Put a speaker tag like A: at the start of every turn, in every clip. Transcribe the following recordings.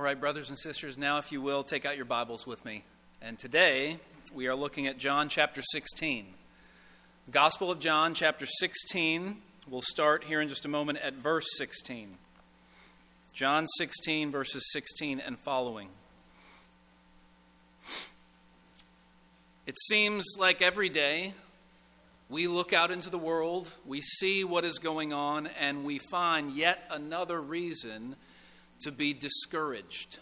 A: All right, brothers and sisters, now if you will, take out your Bibles with me. And today we are looking at John chapter 16. Gospel of John chapter 16. We'll start here in just a moment at verse 16. John 16, verses 16 and following. It seems like every day we look out into the world, we see what is going on, and we find yet another reason to be discouraged.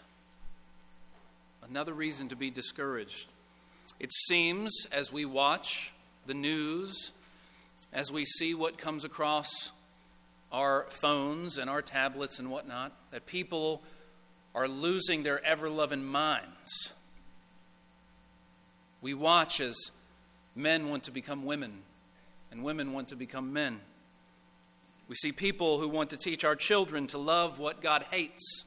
A: Another reason to be discouraged. It seems as we watch the news, as we see what comes across our phones and our tablets and whatnot, that people are losing their ever loving minds. We watch as men want to become women and women want to become men. We see people who want to teach our children to love what God hates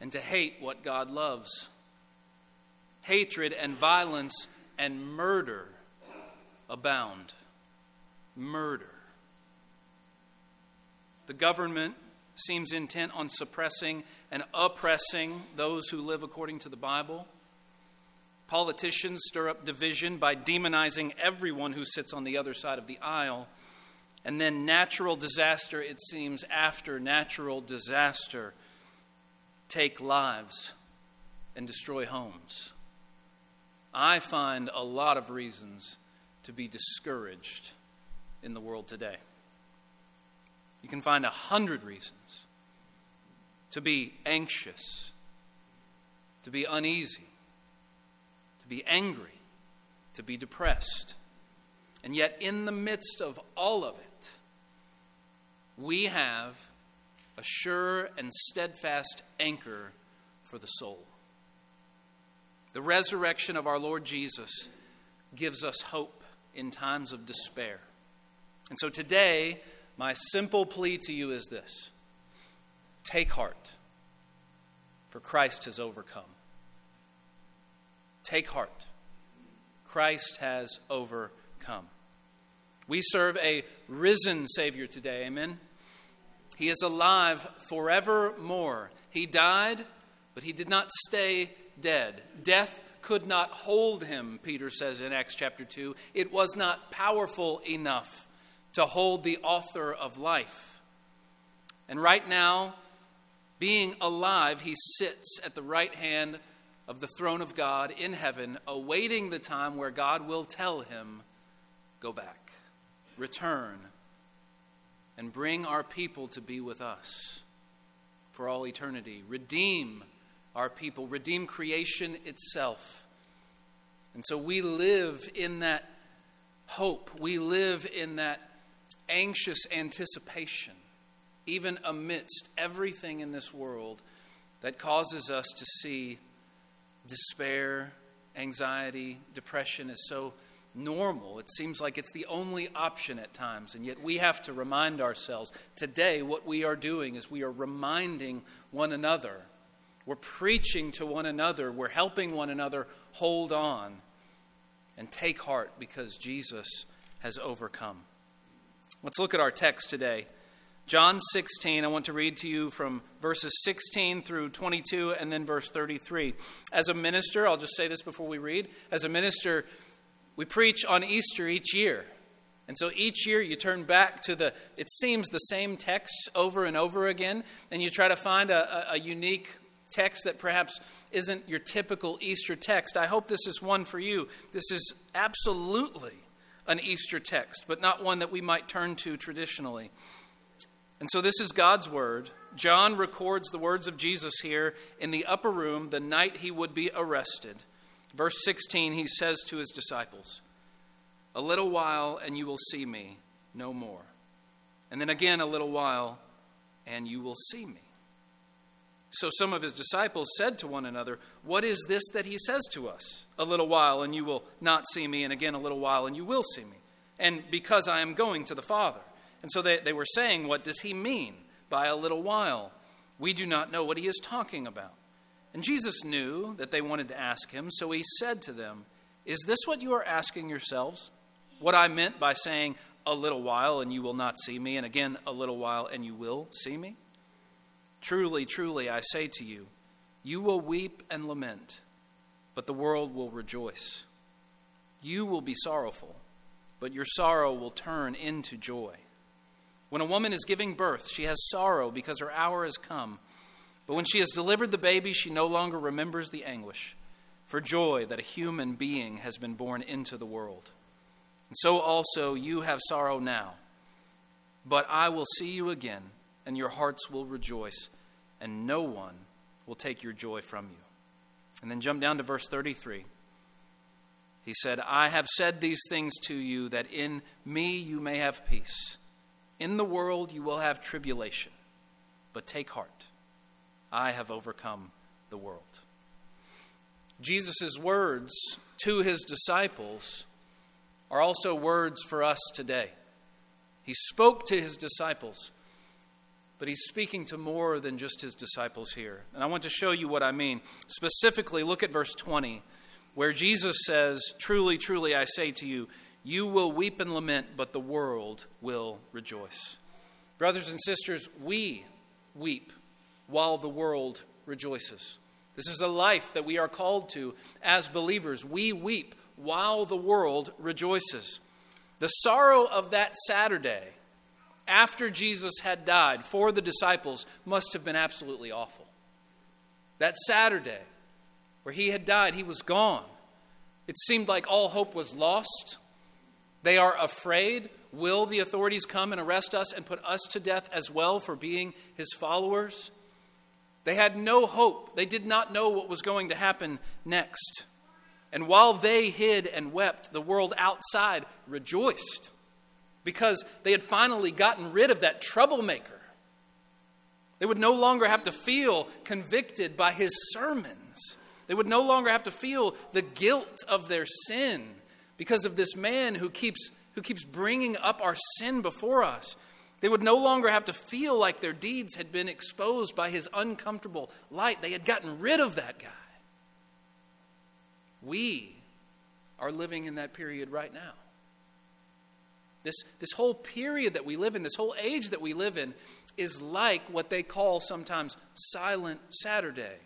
A: and to hate what God loves. Hatred and violence and murder abound. Murder. The government seems intent on suppressing and oppressing those who live according to the Bible. Politicians stir up division by demonizing everyone who sits on the other side of the aisle. And then natural disaster, it seems, after natural disaster, take lives and destroy homes. I find a lot of reasons to be discouraged in the world today. You can find a hundred reasons to be anxious, to be uneasy, to be angry, to be depressed. And yet, in the midst of all of it, we have a sure and steadfast anchor for the soul. The resurrection of our Lord Jesus gives us hope in times of despair. And so today, my simple plea to you is this take heart, for Christ has overcome. Take heart, Christ has overcome. We serve a risen Savior today, amen? He is alive forevermore. He died, but he did not stay dead. Death could not hold him, Peter says in Acts chapter 2. It was not powerful enough to hold the author of life. And right now, being alive, he sits at the right hand of the throne of God in heaven, awaiting the time where God will tell him, Go back, return and bring our people to be with us for all eternity. Redeem our people, redeem creation itself. And so we live in that hope, we live in that anxious anticipation, even amidst everything in this world that causes us to see despair, anxiety, depression is so normal. It seems like it's the only option at times. And yet we have to remind ourselves today what we are doing is we are reminding one another. We're preaching to one another. We're helping one another hold on and take heart because Jesus has overcome. Let's look at our text today. John 16, I want to read to you from verses 16 through 22 and then verse 33. As a minister, I'll just say this before we read. As a minister, we preach on Easter each year. And so each year you turn back to the, it seems the same text over and over again, and you try to find a, a, a unique text that perhaps isn't your typical Easter text. I hope this is one for you. This is absolutely an Easter text, but not one that we might turn to traditionally. And so this is God's word. John records the words of Jesus here in the upper room the night he would be arrested. Verse 16, he says to his disciples, A little while, and you will see me no more. And then again, a little while, and you will see me. So some of his disciples said to one another, What is this that he says to us? A little while, and you will not see me, and again, a little while, and you will see me. And because I am going to the Father. And so they, they were saying, What does he mean by a little while? We do not know what he is talking about. And Jesus knew that they wanted to ask him, so he said to them, Is this what you are asking yourselves? What I meant by saying, A little while and you will not see me, and again, a little while and you will see me? Truly, truly, I say to you, You will weep and lament, but the world will rejoice. You will be sorrowful, but your sorrow will turn into joy. When a woman is giving birth, she has sorrow because her hour has come. But when she has delivered the baby, she no longer remembers the anguish for joy that a human being has been born into the world. And so also you have sorrow now. But I will see you again, and your hearts will rejoice, and no one will take your joy from you. And then jump down to verse 33. He said, I have said these things to you that in me you may have peace. In the world you will have tribulation, but take heart. I have overcome the world. Jesus' words to his disciples are also words for us today. He spoke to his disciples, but he's speaking to more than just his disciples here. And I want to show you what I mean. Specifically, look at verse 20, where Jesus says, Truly, truly, I say to you, you will weep and lament, but the world will rejoice. Brothers and sisters, we weep while the world rejoices. This is the life that we are called to as believers. We weep while the world rejoices. The sorrow of that Saturday after Jesus had died for the disciples must have been absolutely awful. That Saturday where he had died, he was gone. It seemed like all hope was lost. They are afraid. Will the authorities come and arrest us and put us to death as well for being his followers? They had no hope. They did not know what was going to happen next. And while they hid and wept, the world outside rejoiced because they had finally gotten rid of that troublemaker. They would no longer have to feel convicted by his sermons. They would no longer have to feel the guilt of their sin because of this man who keeps, who keeps bringing up our sin before us. They would no longer have to feel like their deeds had been exposed by his uncomfortable light. They had gotten rid of that guy. We are living in that period right now. This, this whole period that we live in, this whole age that we live in, is like what they call sometimes Silent Saturday,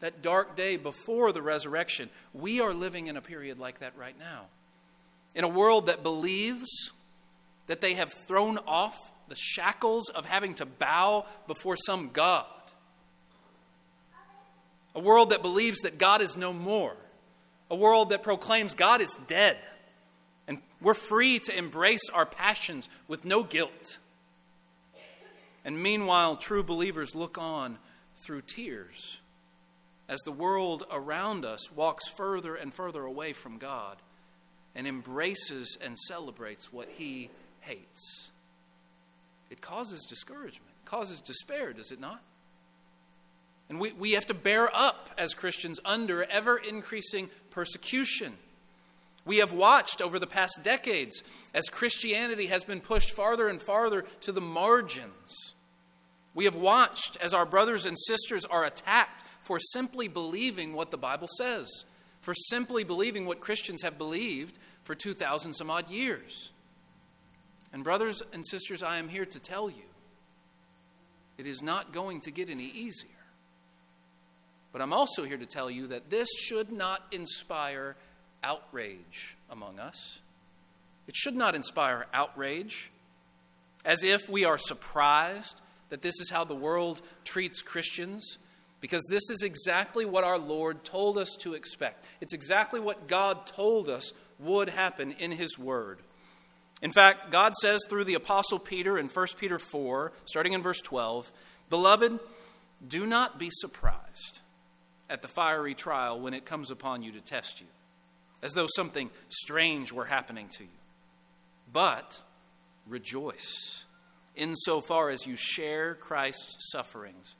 A: that dark day before the resurrection. We are living in a period like that right now. In a world that believes that they have thrown off the shackles of having to bow before some God. A world that believes that God is no more. A world that proclaims God is dead. And we're free to embrace our passions with no guilt. And meanwhile, true believers look on through tears as the world around us walks further and further away from God and embraces and celebrates what he hates. It causes discouragement, causes despair, does it not? And we, we have to bear up as Christians under ever increasing persecution. We have watched over the past decades as Christianity has been pushed farther and farther to the margins. We have watched as our brothers and sisters are attacked for simply believing what the Bible says, for simply believing what Christians have believed for 2,000 some odd years. And, brothers and sisters, I am here to tell you it is not going to get any easier. But I'm also here to tell you that this should not inspire outrage among us. It should not inspire outrage as if we are surprised that this is how the world treats Christians, because this is exactly what our Lord told us to expect. It's exactly what God told us would happen in His Word. In fact, God says through the Apostle Peter in 1 Peter 4, starting in verse 12, Beloved, do not be surprised at the fiery trial when it comes upon you to test you, as though something strange were happening to you. But rejoice insofar as you share Christ's sufferings,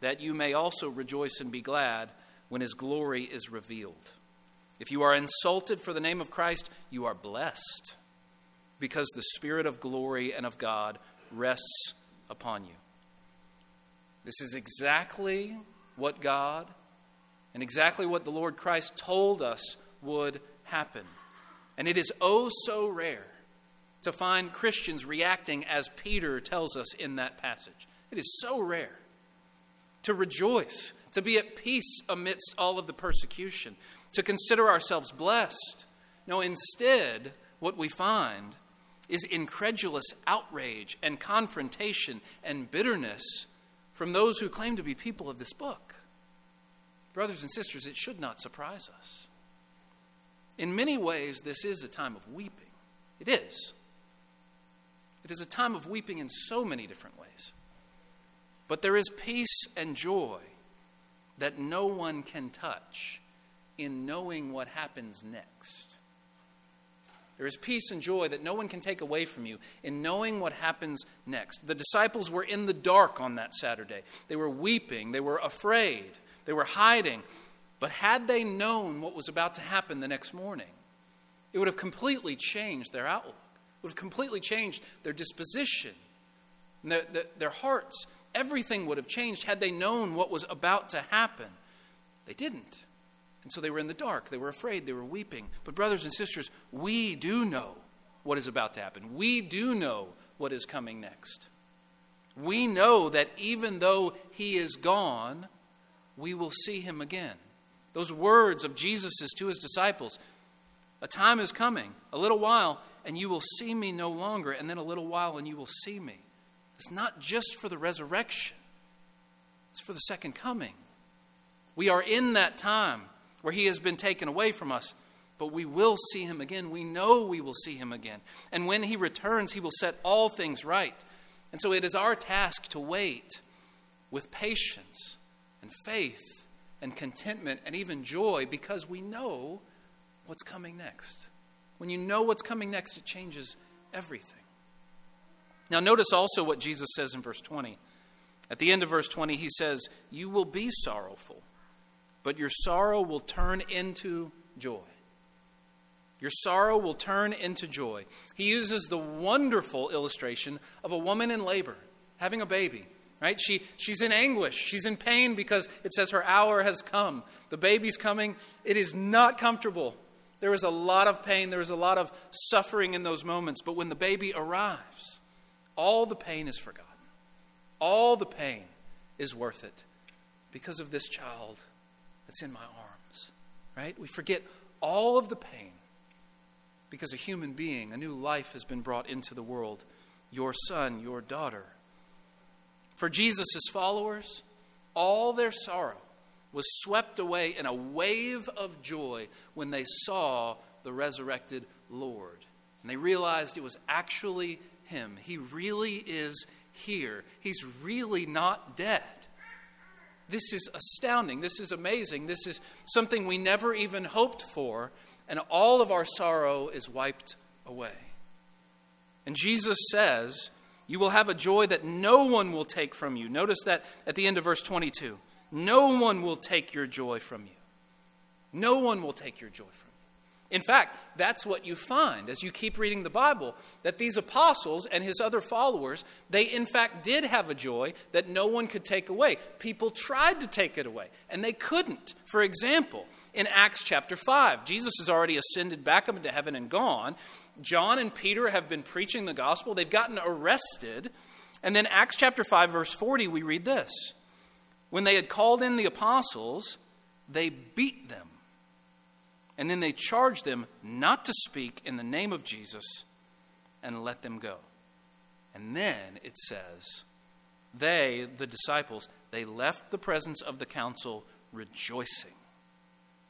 A: that you may also rejoice and be glad when his glory is revealed. If you are insulted for the name of Christ, you are blessed because the Spirit of glory and of God rests upon you. This is exactly what God and exactly what the Lord Christ told us would happen. And it is oh so rare to find Christians reacting as Peter tells us in that passage. It is so rare to rejoice, to be at peace amidst all of the persecution, to consider ourselves blessed. No, instead, what we find is incredulous outrage and confrontation and bitterness from those who claim to be people of this book. Brothers and sisters, it should not surprise us. In many ways, this is a time of weeping. It is. It is a time of weeping in so many different ways. But there is peace and joy that no one can touch in knowing what happens next. There is peace and joy that no one can take away from you in knowing what happens next. The disciples were in the dark on that Saturday. They were weeping, they were afraid, they were hiding. But had they known what was about to happen the next morning, it would have completely changed their outlook, it would have completely changed their disposition, their, their, their hearts. Everything would have changed had they known what was about to happen. They didn't. And so they were in the dark. They were afraid. They were weeping. But, brothers and sisters, we do know what is about to happen. We do know what is coming next. We know that even though he is gone, we will see him again. Those words of Jesus to his disciples a time is coming, a little while, and you will see me no longer, and then a little while, and you will see me. It's not just for the resurrection, it's for the second coming. We are in that time where he has been taken away from us, but we will see him again. We know we will see him again. And when he returns, he will set all things right. And so it is our task to wait with patience and faith and contentment and even joy because we know what's coming next. When you know what's coming next, it changes everything. Now, notice also what Jesus says in verse 20. At the end of verse 20, he says, You will be sorrowful, but your sorrow will turn into joy. Your sorrow will turn into joy. He uses the wonderful illustration of a woman in labor having a baby. Right? She, she's in anguish. She's in pain because it says her hour has come. The baby's coming. It is not comfortable. There is a lot of pain. There is a lot of suffering in those moments. But when the baby arrives, all the pain is forgotten. All the pain is worth it because of this child that's in my arms. Right? We forget all of the pain because a human being, a new life has been brought into the world. Your son, your daughter. For Jesus' followers, all their sorrow was swept away in a wave of joy when they saw the resurrected Lord. And they realized it was actually Him. He really is here, He's really not dead. This is astounding. This is amazing. This is something we never even hoped for, and all of our sorrow is wiped away. And Jesus says, You will have a joy that no one will take from you. Notice that at the end of verse 22. No one will take your joy from you. No one will take your joy from you. In fact, that's what you find as you keep reading the Bible that these apostles and his other followers, they in fact did have a joy that no one could take away. People tried to take it away, and they couldn't. For example, in Acts chapter 5, Jesus has already ascended back up into heaven and gone. John and Peter have been preaching the gospel, they've gotten arrested. And then, Acts chapter 5, verse 40, we read this. When they had called in the apostles, they beat them. And then they charged them not to speak in the name of Jesus and let them go. And then it says, they, the disciples, they left the presence of the council rejoicing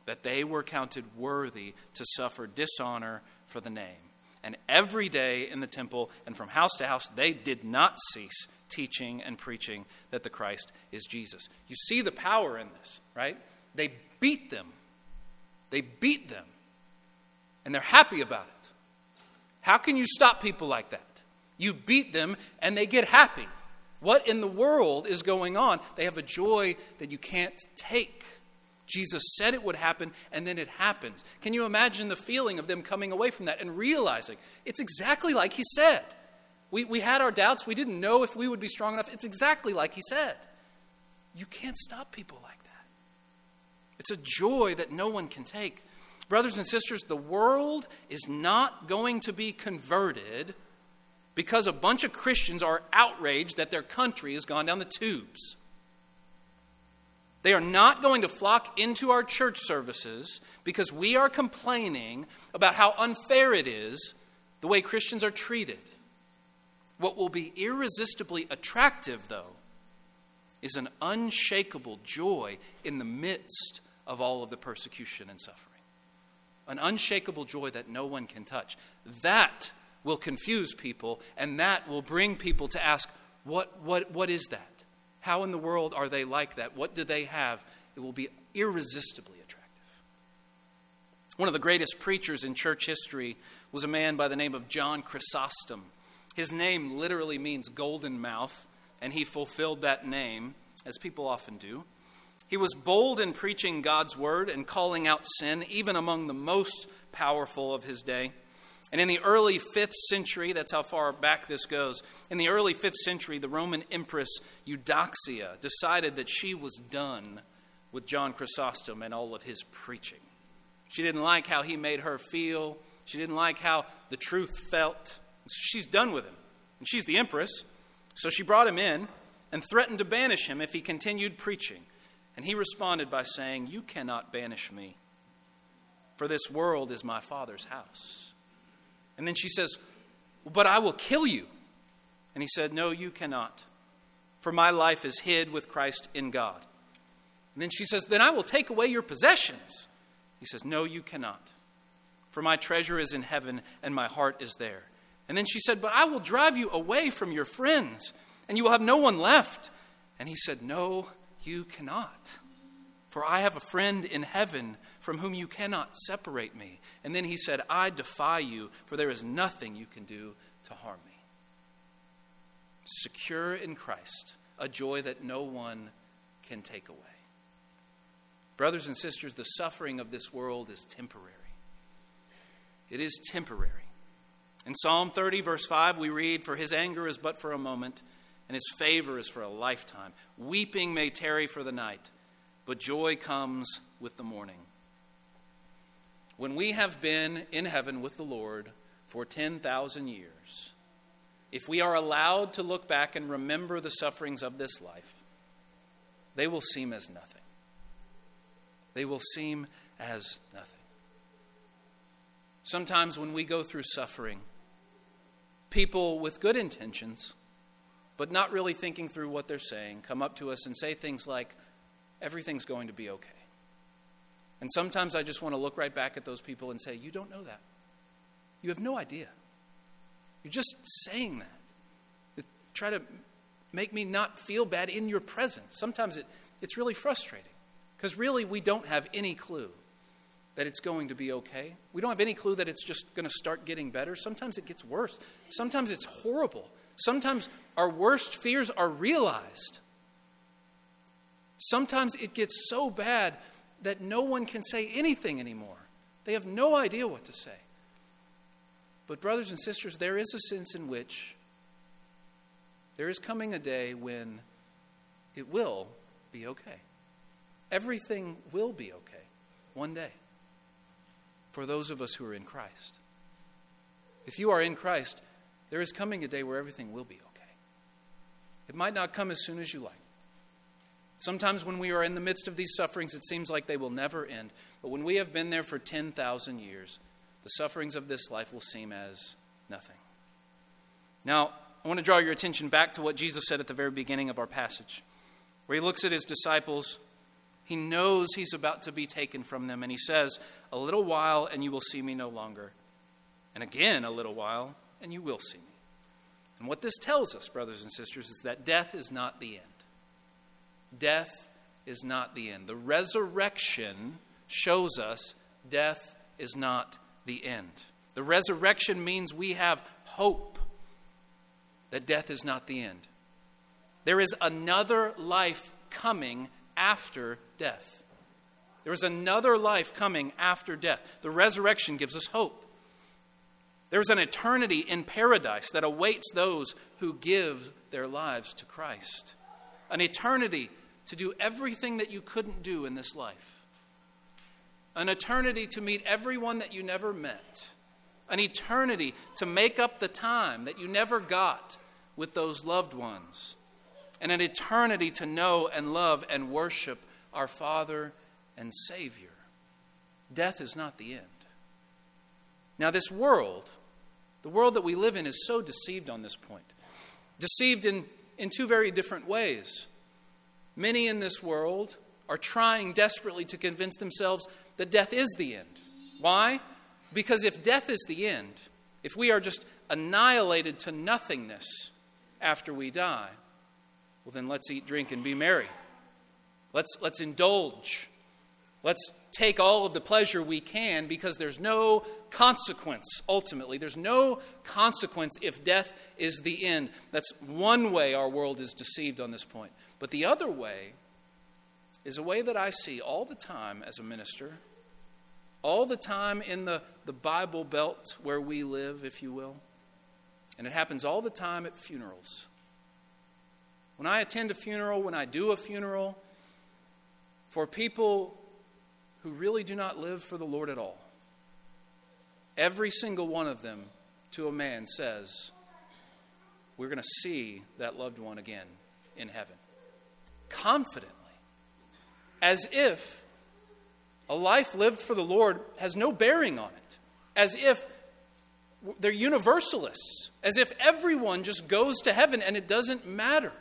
A: that they were counted worthy to suffer dishonor for the name. And every day in the temple and from house to house, they did not cease teaching and preaching that the Christ is Jesus. You see the power in this, right? They beat them. They beat them. And they're happy about it. How can you stop people like that? You beat them and they get happy. What in the world is going on? They have a joy that you can't take. Jesus said it would happen, and then it happens. Can you imagine the feeling of them coming away from that and realizing it's exactly like he said? We, we had our doubts. We didn't know if we would be strong enough. It's exactly like he said. You can't stop people like that. It's a joy that no one can take. Brothers and sisters, the world is not going to be converted because a bunch of Christians are outraged that their country has gone down the tubes. They are not going to flock into our church services because we are complaining about how unfair it is the way Christians are treated. What will be irresistibly attractive, though, is an unshakable joy in the midst of all of the persecution and suffering. An unshakable joy that no one can touch. That will confuse people, and that will bring people to ask, what, what, what is that? How in the world are they like that? What do they have? It will be irresistibly attractive. One of the greatest preachers in church history was a man by the name of John Chrysostom. His name literally means golden mouth, and he fulfilled that name, as people often do. He was bold in preaching God's word and calling out sin, even among the most powerful of his day. And in the early 5th century, that's how far back this goes, in the early 5th century, the Roman Empress Eudoxia decided that she was done with John Chrysostom and all of his preaching. She didn't like how he made her feel, she didn't like how the truth felt. She's done with him. And she's the empress. So she brought him in and threatened to banish him if he continued preaching. And he responded by saying, You cannot banish me, for this world is my Father's house. And then she says, But I will kill you. And he said, No, you cannot, for my life is hid with Christ in God. And then she says, Then I will take away your possessions. He says, No, you cannot, for my treasure is in heaven and my heart is there. And then she said, But I will drive you away from your friends, and you will have no one left. And he said, No, you cannot. For I have a friend in heaven from whom you cannot separate me. And then he said, I defy you, for there is nothing you can do to harm me. Secure in Christ, a joy that no one can take away. Brothers and sisters, the suffering of this world is temporary. It is temporary. In Psalm 30, verse 5, we read, For his anger is but for a moment, and his favor is for a lifetime. Weeping may tarry for the night, but joy comes with the morning. When we have been in heaven with the Lord for 10,000 years, if we are allowed to look back and remember the sufferings of this life, they will seem as nothing. They will seem as nothing. Sometimes when we go through suffering, people with good intentions, but not really thinking through what they're saying, come up to us and say things like, everything's going to be okay. And sometimes I just want to look right back at those people and say, You don't know that. You have no idea. You're just saying that. try to make me not feel bad in your presence. Sometimes it, it's really frustrating because really we don't have any clue that it's going to be okay. We don't have any clue that it's just going to start getting better. Sometimes it gets worse. Sometimes it's horrible. Sometimes our worst fears are realized. Sometimes it gets so bad that no one can say anything anymore. They have no idea what to say. But, brothers and sisters, there is a sense in which there is coming a day when it will be okay. Everything will be okay one day for those of us who are in Christ. If you are in Christ, there is coming a day where everything will be okay. It might not come as soon as you like. Sometimes when we are in the midst of these sufferings, it seems like they will never end. But when we have been there for 10,000 years, the sufferings of this life will seem as nothing. Now, I want to draw your attention back to what Jesus said at the very beginning of our passage, where he looks at his disciples he knows he's about to be taken from them, and he says, A little while, and you will see me no longer. And again, a little while, and you will see me. And what this tells us, brothers and sisters, is that death is not the end. Death is not the end. The resurrection shows us death is not the end. The resurrection means we have hope that death is not the end. There is another life coming after death. There is another life coming after death. The resurrection gives us hope. There is an eternity in paradise that awaits those who give their lives to Christ. An eternity to do everything that you couldn't do in this life. An eternity to meet everyone that you never met. An eternity to make up the time that you never got with those loved ones and an eternity to know and love and worship our Father and Savior. Death is not the end. Now, this world, the world that we live in, is so deceived on this point. Deceived in, in two very different ways. Many in this world are trying desperately to convince themselves that death is the end. Why? Because if death is the end, if we are just annihilated to nothingness after we die, well, then let's eat, drink, and be merry. Let's, let's indulge. Let's take all of the pleasure we can because there's no consequence, ultimately. There's no consequence if death is the end. That's one way our world is deceived on this point. But the other way is a way that I see all the time as a minister, all the time in the, the Bible belt where we live, if you will. And it happens all the time at funerals. When I attend a funeral, when I do a funeral, for people who really do not live for the Lord at all, every single one of them, to a man, says, We're going to see that loved one again in heaven. Confidently. As if a life lived for the Lord has no bearing on it. As if they're universalists. As if everyone just goes to heaven and it doesn't matter.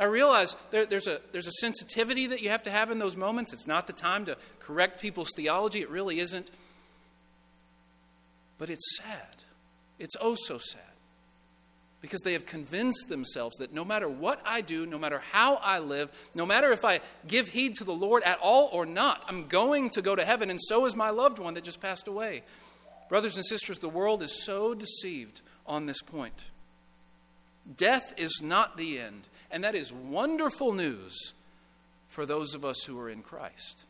A: I realize there, there's, a, there's a sensitivity that you have to have in those moments. It's not the time to correct people's theology, it really isn't. But it's sad. It's oh so sad. Because they have convinced themselves that no matter what I do, no matter how I live, no matter if I give heed to the Lord at all or not, I'm going to go to heaven, and so is my loved one that just passed away. Brothers and sisters, the world is so deceived on this point. Death is not the end. And that is wonderful news for those of us who are in Christ.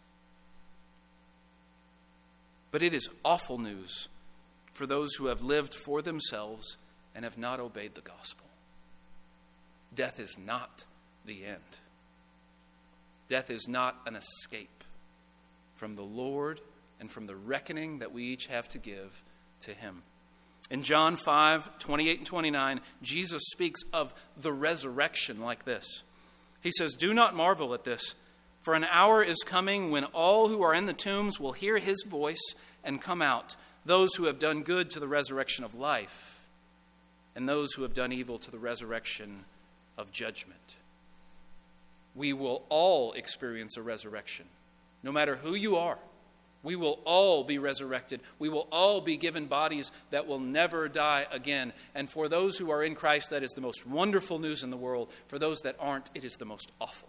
A: But it is awful news for those who have lived for themselves and have not obeyed the gospel. Death is not the end. Death is not an escape from the Lord and from the reckoning that we each have to give to Him. In John 5 28 and 29, Jesus speaks of the resurrection like this. He says, Do not marvel at this, for an hour is coming when all who are in the tombs will hear his voice and come out, those who have done good to the resurrection of life, and those who have done evil to the resurrection of judgment. We will all experience a resurrection, no matter who you are. We will all be resurrected. We will all be given bodies that will never die again. And for those who are in Christ, that is the most wonderful news in the world. For those that aren't, it is the most awful.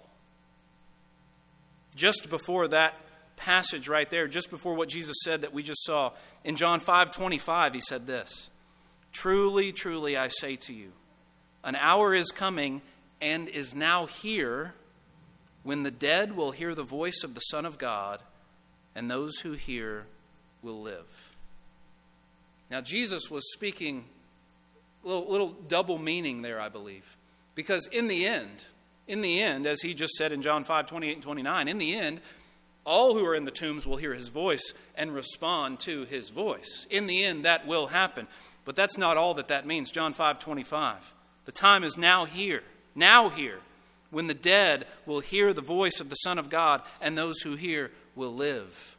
A: Just before that passage right there, just before what Jesus said that we just saw, in John 5 25, he said this Truly, truly, I say to you, an hour is coming and is now here when the dead will hear the voice of the Son of God and those who hear will live. Now, Jesus was speaking a little, little, double meaning there, I believe. Because in the end, in the end, as he just said in John 5 28 and 29, in the end, all who are in the tombs will hear his voice and respond to his voice. In the end, that will happen. But that's not all that that means. John 5 25. The time is now here, now here, when the dead will hear the voice of the Son of God, and those who hear will live.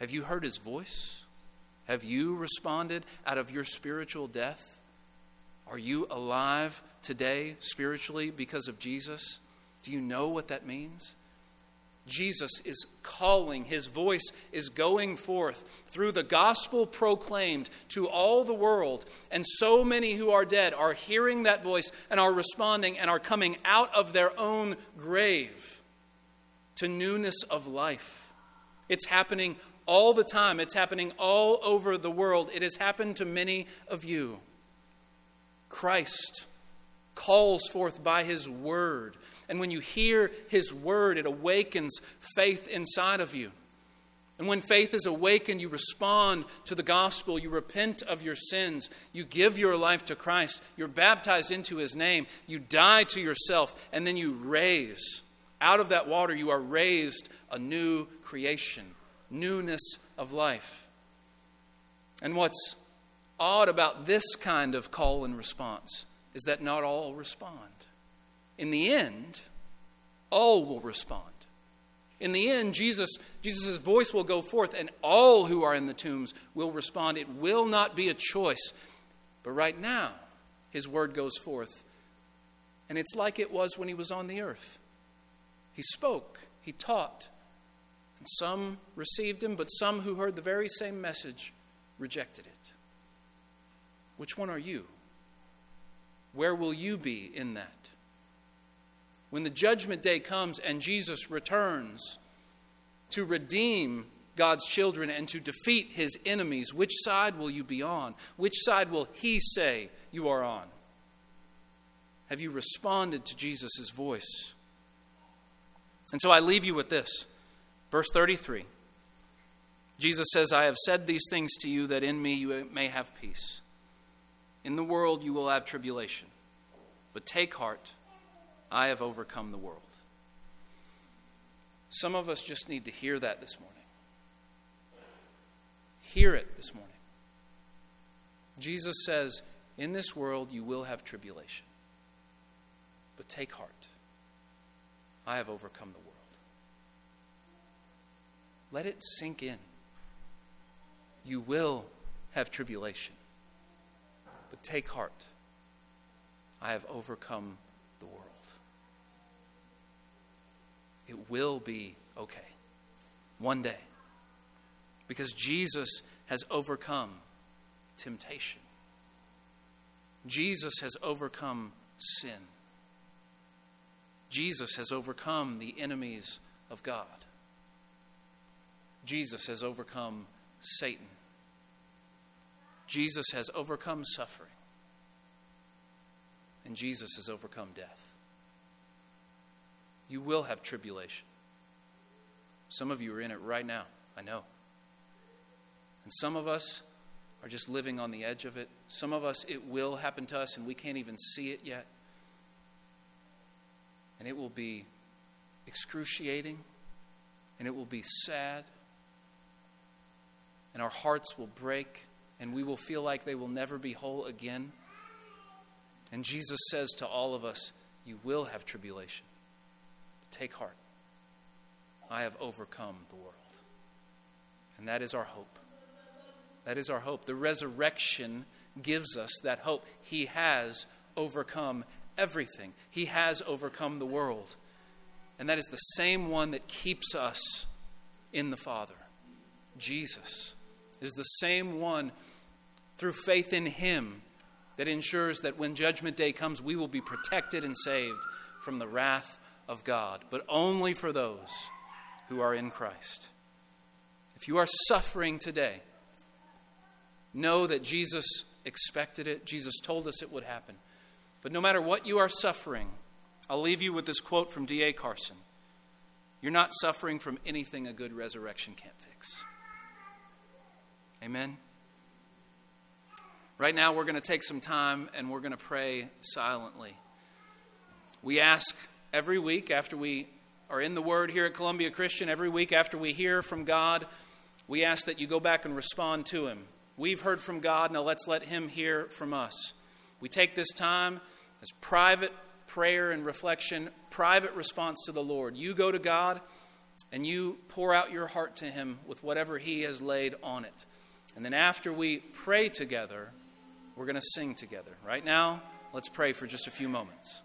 A: Have you heard his voice? Have you responded out of your spiritual death? Are you alive today spiritually because of Jesus? Do you know what that means? Jesus is calling, his voice is going forth through the gospel proclaimed to all the world. And so many who are dead are hearing that voice and are responding and are coming out of their own grave to newness of life. It's happening all the time, it's happening all over the world. It has happened to many of you. Christ calls forth by his word. And when you hear his word, it awakens faith inside of you. And when faith is awakened, you respond to the gospel. You repent of your sins. You give your life to Christ. You're baptized into his name. You die to yourself, and then you raise out of that water, you are raised a new creation, newness of life. And what's odd about this kind of call and response is that not all respond. In the end, All will respond. In the end, Jesus, voice will go forth, and all who are in the tombs will respond. It will not be a choice. But right now, his word goes forth. And it's like it was when he was on the earth. He spoke, he taught. And some received him, but some who heard the very same message rejected it. Which one are you? Where will you be in that? When the judgment day comes and Jesus returns to redeem God's children and to defeat his enemies, which side will you be on? Which side will he say you are on? Have you responded to Jesus' voice? And so I leave you with this. Verse 33. Jesus says, I have said these things to you that in me you may have peace. In the world you will have tribulation, but take heart, I have overcome the world. Some of us just need to hear that this morning. Hear it this morning. Jesus says, In this world you will have tribulation, but take heart. I have overcome the world. Let it sink in. You will have tribulation, but take heart. I have overcome the world. It will be okay one day because Jesus has overcome temptation. Jesus has overcome sin. Jesus has overcome the enemies of God. Jesus has overcome Satan. Jesus has overcome suffering. And Jesus has overcome death. You will have tribulation. Some of you are in it right now, I know. And some of us are just living on the edge of it. Some of us, it will happen to us and we can't even see it yet. And it will be excruciating and it will be sad. And our hearts will break and we will feel like they will never be whole again. And Jesus says to all of us, You will have tribulation. Take heart. I have overcome the world. And that is our hope. That is our hope. The resurrection gives us that hope. He has overcome everything, He has overcome the world. And that is the same one that keeps us in the Father. Jesus is the same one through faith in Him that ensures that when Judgment Day comes, we will be protected and saved from the wrath of God, but only for those who are in Christ. If you are suffering today, know that Jesus expected it. Jesus told us it would happen. But no matter what you are suffering, I'll leave you with this quote from D.A. Carson You're not suffering from anything a good resurrection can't fix. Amen. Right now, we're going to take some time and we're going to pray silently. We ask every week after we are in the Word here at Columbia Christian, every week after we hear from God, we ask that you go back and respond to Him. We've heard from God, now let's let Him hear from us. We take this time as private prayer and reflection, private response to the Lord. You go to God and you pour out your heart to Him with whatever He has laid on it. And then after we pray together, we're going to sing together. Right now, let's pray for just a few moments.